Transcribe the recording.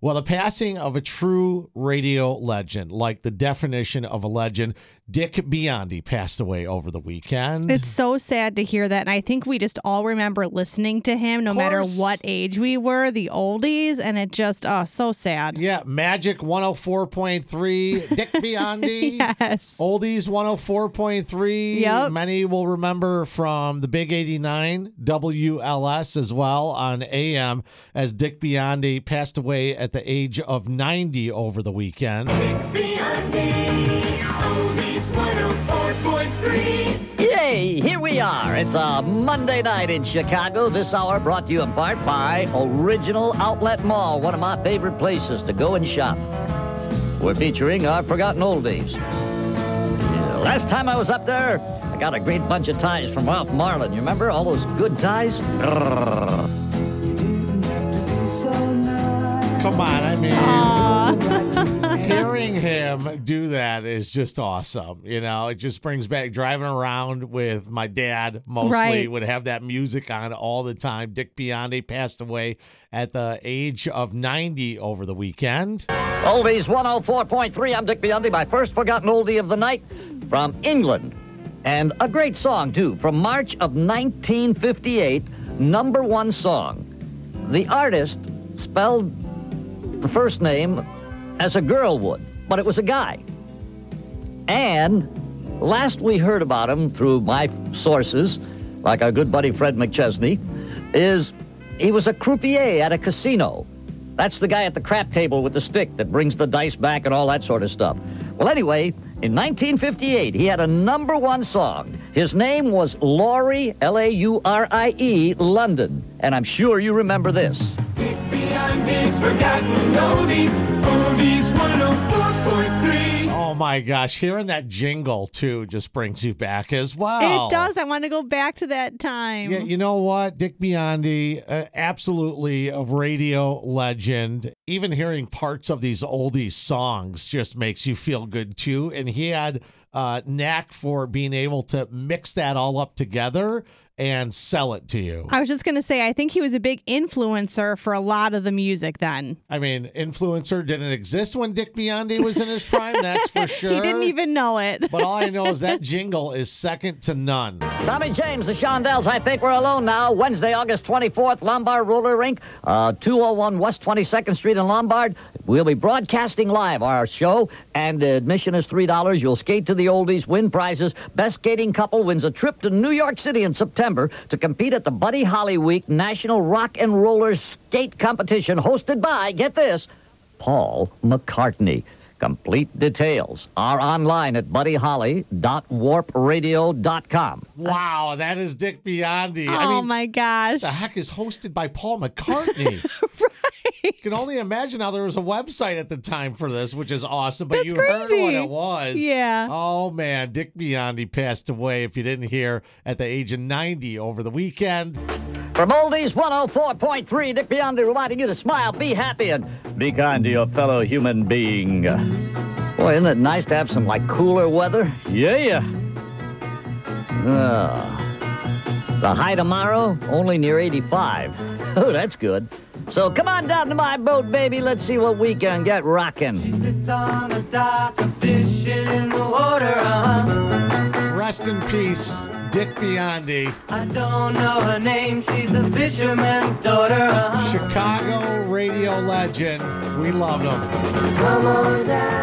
Well, the passing of a true radio legend, like the definition of a legend, Dick Biondi passed away over the weekend. It's so sad to hear that. And I think we just all remember listening to him no matter what age we were, the oldies, and it just, oh, so sad. yeah, Magic 104.3, Dick Biondi. Yes. Oldies 104.3. Yep. Many will remember from the Big 89 WLS as well on AM as Dick Biondi passed away at the age of 90 over the weekend. Biondi, Oldies 104.3. Yay, here we are. It's a Monday night in Chicago. This hour brought to you in part by Original Outlet Mall, one of my favorite places to go and shop. We're featuring our forgotten oldies. Yeah, last time I was up there, I got a great bunch of ties from Ralph Marlin. You remember all those good ties? Come on, I mean, hearing him do that is just awesome. You know, it just brings back driving around with my dad mostly Right. would have that music on all the time. Dick Biondi passed away at the age of 90 over the weekend. Oldies 104.3. I'm Dick Biondi, my first forgotten oldie of the night from England. And a great song, too, from March of 1958, number one song. The artist spelled the first name as a girl would, but it was a guy. And last we heard about him through my sources, like our good buddy Fred McChesney, is he was a croupier at a casino. That's the guy at the crap table with the stick that brings the dice back and all that sort of stuff. Well, anyway, in 1958, he had a number one song. His name was Laurie, L A U R I E, London. And I'm sure you remember this. Dick Biondi's forgotten oldies, Oldies 104.3. Oh my gosh, hearing that jingle too just brings you back as well. It does. I want to go back to that time. Yeah, you know what? Dick Biondi, uh, absolutely a radio legend. Even hearing parts of these oldies songs just makes you feel good too. And he had uh, knack for being able to mix that all up together and sell it to you. I was just going to say, I think he was a big influencer for a lot of the music then. I mean, influencer didn't exist when Dick Biondi was in his prime. That's for sure. He didn't even know it. But all I know is that jingle is second to none. Tommy James, the Shondells, I think we're alone now. Wednesday, August 24th, Lombard Roller Rink, uh, 201 West 22nd Street in Lombard. We'll be broadcasting live our show, and admission is $3. You'll skate to the oldies, win prizes. Best skating couple wins a trip to New York City in September to compete at the Buddy Holly Week National Rock and Roller Skate Competition, hosted by, get this, Paul McCartney. Complete details are online at buddyholly.warpradio.com. Wow, that is Dick Biondi. oh I mean, my gosh. the heck is hosted by Paul McCartney? right. can only imagine how there was a website at the time for this, which is awesome. But That's you heard what it was. Yeah. Oh man, Dick Biondi passed away. If you didn't hear, at the age of ninety over the weekend. From Oldies 104.3, Dick Biondi reminding you to smile, be happy, and be kind to your fellow human being. Boy, isn't it nice to have some, like, cooler weather? Yeah. Ah. the high tomorrow, only near 85. Oh, that's good. So come on down to my boat, baby. Let's see what we can get rocking. Sits on the dock, a fish in the water. Uh-huh. Rest in peace, Dick Biondi, I don't know her name, she's a fisherman's daughter. Uh-huh. Chicago radio legend. We loved him. Come on down.